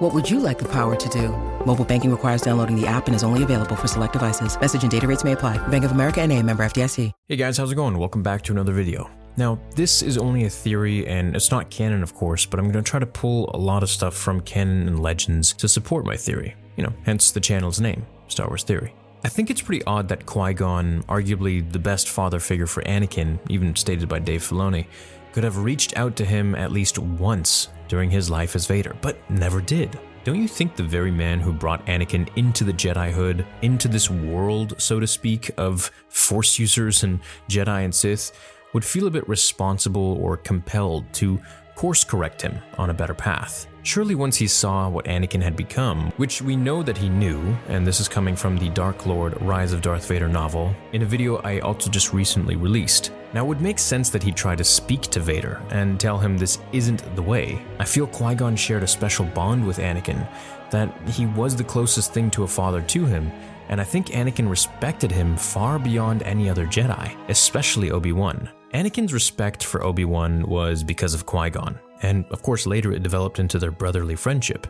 What would you like the power to do? Mobile banking requires downloading the app and is only available for select devices. Message and data rates may apply. Bank of America and a member FDIC. Hey guys, how's it going? Welcome back to another video. Now, this is only a theory and it's not canon, of course, but I'm going to try to pull a lot of stuff from canon and legends to support my theory. You know, hence the channel's name, Star Wars Theory. I think it's pretty odd that Qui Gon, arguably the best father figure for Anakin, even stated by Dave Filoni, could have reached out to him at least once during his life as Vader, but never did. Don't you think the very man who brought Anakin into the Jedihood, into this world, so to speak, of Force users and Jedi and Sith, would feel a bit responsible or compelled to course correct him on a better path? Surely once he saw what Anakin had become, which we know that he knew, and this is coming from the Dark Lord Rise of Darth Vader novel, in a video I also just recently released. Now, it would make sense that he'd try to speak to Vader and tell him this isn't the way. I feel Qui Gon shared a special bond with Anakin, that he was the closest thing to a father to him, and I think Anakin respected him far beyond any other Jedi, especially Obi Wan. Anakin's respect for Obi Wan was because of Qui Gon, and of course later it developed into their brotherly friendship.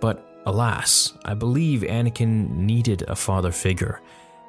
But alas, I believe Anakin needed a father figure,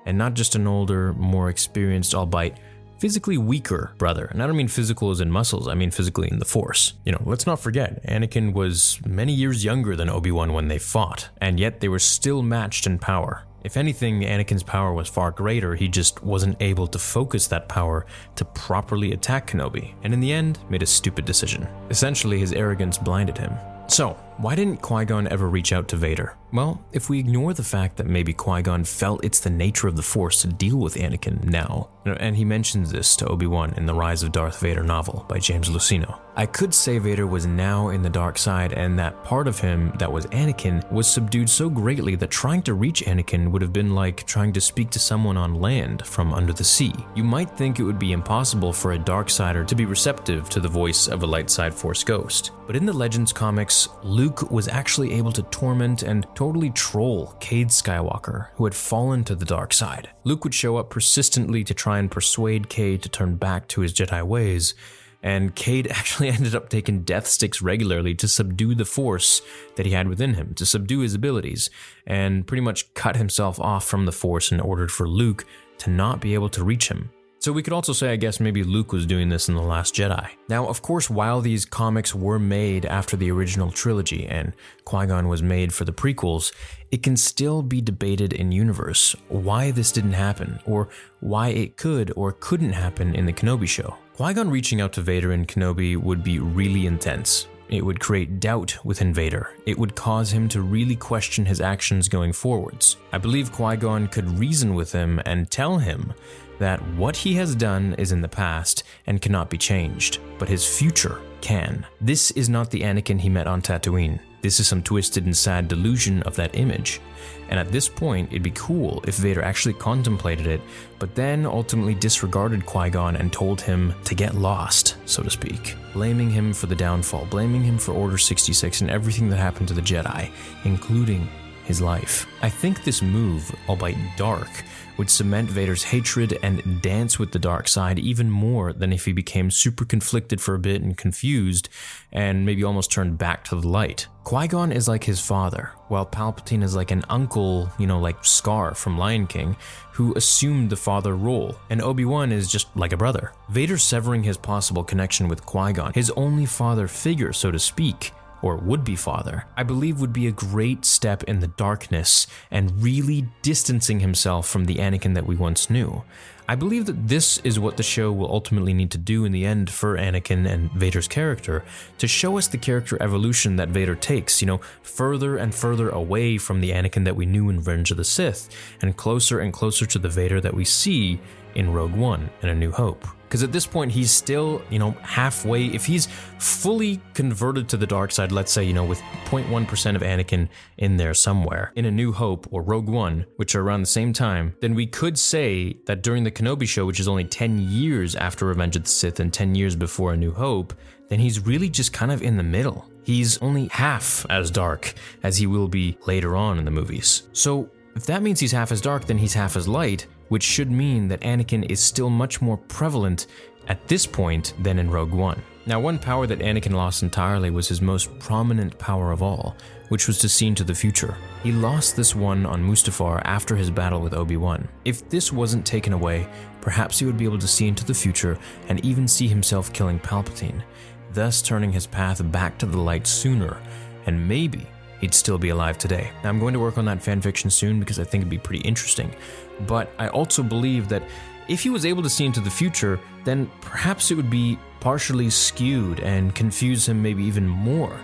and not just an older, more experienced, albeit physically weaker brother. And I don't mean physical as in muscles, I mean physically in the force. You know, let's not forget, Anakin was many years younger than Obi Wan when they fought, and yet they were still matched in power. If anything, Anakin's power was far greater, he just wasn't able to focus that power to properly attack Kenobi, and in the end, made a stupid decision. Essentially, his arrogance blinded him. So, why didn't Qui Gon ever reach out to Vader? Well, if we ignore the fact that maybe Qui Gon felt it's the nature of the Force to deal with Anakin now, and he mentions this to Obi Wan in the Rise of Darth Vader novel by James Luceno, I could say Vader was now in the dark side and that part of him that was Anakin was subdued so greatly that trying to reach Anakin would have been like trying to speak to someone on land from under the sea. You might think it would be impossible for a Darksider to be receptive to the voice of a light side Force ghost, but in the Legends comics, Luke was actually able to torment and totally troll Cade Skywalker, who had fallen to the dark side. Luke would show up persistently to try and persuade Cade to turn back to his Jedi ways, and Cade actually ended up taking death sticks regularly to subdue the force that he had within him, to subdue his abilities, and pretty much cut himself off from the force in order for Luke to not be able to reach him. So we could also say, I guess, maybe Luke was doing this in The Last Jedi. Now, of course, while these comics were made after the original trilogy and Qui Gon was made for the prequels, it can still be debated in universe why this didn't happen, or why it could or couldn't happen in the Kenobi show. Qui Gon reaching out to Vader and Kenobi would be really intense. It would create doubt within Vader. It would cause him to really question his actions going forwards. I believe Qui Gon could reason with him and tell him that what he has done is in the past and cannot be changed, but his future can. This is not the Anakin he met on Tatooine. This is some twisted and sad delusion of that image. And at this point, it'd be cool if Vader actually contemplated it, but then ultimately disregarded Qui Gon and told him to get lost, so to speak, blaming him for the downfall, blaming him for Order 66 and everything that happened to the Jedi, including his life. I think this move, albeit dark, would cement Vader's hatred and dance with the dark side even more than if he became super conflicted for a bit and confused and maybe almost turned back to the light. Qui Gon is like his father, while Palpatine is like an uncle, you know, like Scar from Lion King, who assumed the father role, and Obi Wan is just like a brother. Vader severing his possible connection with Qui Gon, his only father figure, so to speak, or would be father, I believe would be a great step in the darkness and really distancing himself from the Anakin that we once knew. I believe that this is what the show will ultimately need to do in the end for Anakin and Vader's character to show us the character evolution that Vader takes, you know, further and further away from the Anakin that we knew in Revenge of the Sith and closer and closer to the Vader that we see in Rogue One and A New Hope. Because at this point, he's still, you know, halfway. If he's fully converted to the dark side, let's say, you know, with 0.1% of Anakin in there somewhere, in A New Hope or Rogue One, which are around the same time, then we could say that during the Kenobi show, which is only 10 years after Revenge of the Sith and 10 years before A New Hope, then he's really just kind of in the middle. He's only half as dark as he will be later on in the movies. So, if that means he's half as dark, then he's half as light, which should mean that Anakin is still much more prevalent at this point than in Rogue One. Now, one power that Anakin lost entirely was his most prominent power of all, which was to see into the future. He lost this one on Mustafar after his battle with Obi Wan. If this wasn't taken away, perhaps he would be able to see into the future and even see himself killing Palpatine, thus turning his path back to the light sooner, and maybe he'd still be alive today. Now, I'm going to work on that fanfiction soon because I think it'd be pretty interesting. But I also believe that if he was able to see into the future, then perhaps it would be partially skewed and confuse him maybe even more.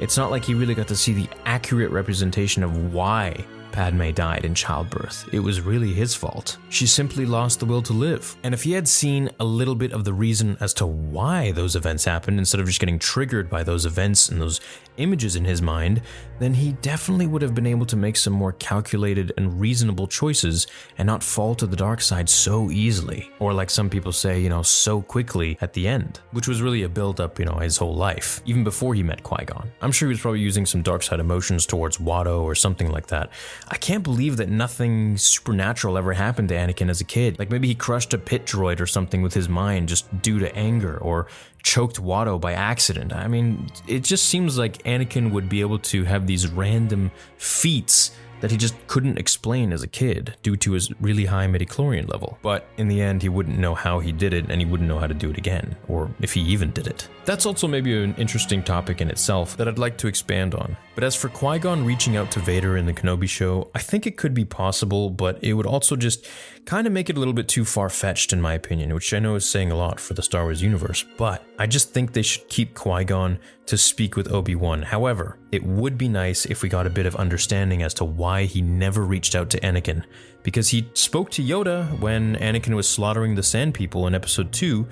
It's not like he really got to see the accurate representation of why Padme died in childbirth. It was really his fault. She simply lost the will to live. And if he had seen a little bit of the reason as to why those events happened, instead of just getting triggered by those events and those images in his mind, then he definitely would have been able to make some more calculated and reasonable choices and not fall to the dark side so easily. Or, like some people say, you know, so quickly at the end, which was really a build up, you know, his whole life, even before he met Qui Gon. I'm sure he was probably using some dark side emotions towards Watto or something like that. I can't believe that nothing supernatural ever happened to Anakin as a kid. Like maybe he crushed a pit droid or something with his mind just due to anger, or choked Watto by accident. I mean, it just seems like Anakin would be able to have these random feats that he just couldn't explain as a kid due to his really high midichlorian level. But in the end, he wouldn't know how he did it and he wouldn't know how to do it again, or if he even did it. That's also maybe an interesting topic in itself that I'd like to expand on. But as for Qui Gon reaching out to Vader in the Kenobi show, I think it could be possible, but it would also just kind of make it a little bit too far fetched, in my opinion, which I know is saying a lot for the Star Wars universe. But I just think they should keep Qui Gon to speak with Obi Wan. However, it would be nice if we got a bit of understanding as to why he never reached out to Anakin, because he spoke to Yoda when Anakin was slaughtering the Sand People in Episode 2,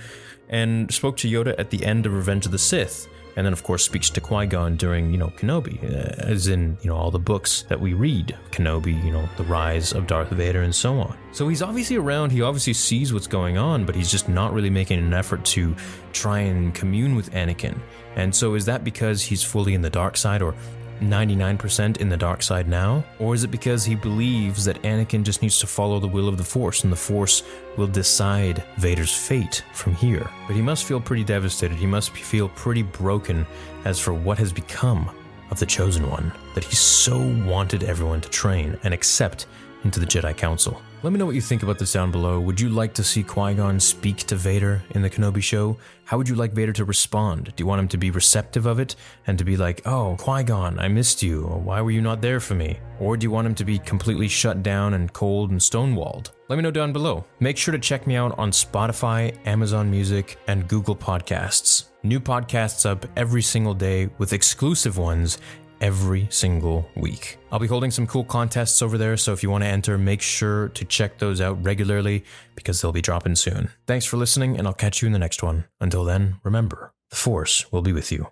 and spoke to Yoda at the end of Revenge of the Sith and then of course speaks to Qui-Gon during, you know, Kenobi, uh, as in, you know, all the books that we read, Kenobi, you know, the rise of Darth Vader and so on. So he's obviously around, he obviously sees what's going on, but he's just not really making an effort to try and commune with Anakin. And so is that because he's fully in the dark side or 99% in the dark side now? Or is it because he believes that Anakin just needs to follow the will of the Force and the Force will decide Vader's fate from here? But he must feel pretty devastated. He must feel pretty broken as for what has become of the Chosen One that he so wanted everyone to train and accept into the Jedi Council. Let me know what you think about this down below. Would you like to see Qui Gon speak to Vader in the Kenobi show? How would you like Vader to respond? Do you want him to be receptive of it and to be like, oh, Qui Gon, I missed you. Why were you not there for me? Or do you want him to be completely shut down and cold and stonewalled? Let me know down below. Make sure to check me out on Spotify, Amazon Music, and Google Podcasts. New podcasts up every single day with exclusive ones every single week. I'll be holding some cool contests over there, so if you want to enter, make sure to check those out regularly because they'll be dropping soon. Thanks for listening, and I'll catch you in the next one. Until then, remember, the Force will be with you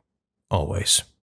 always.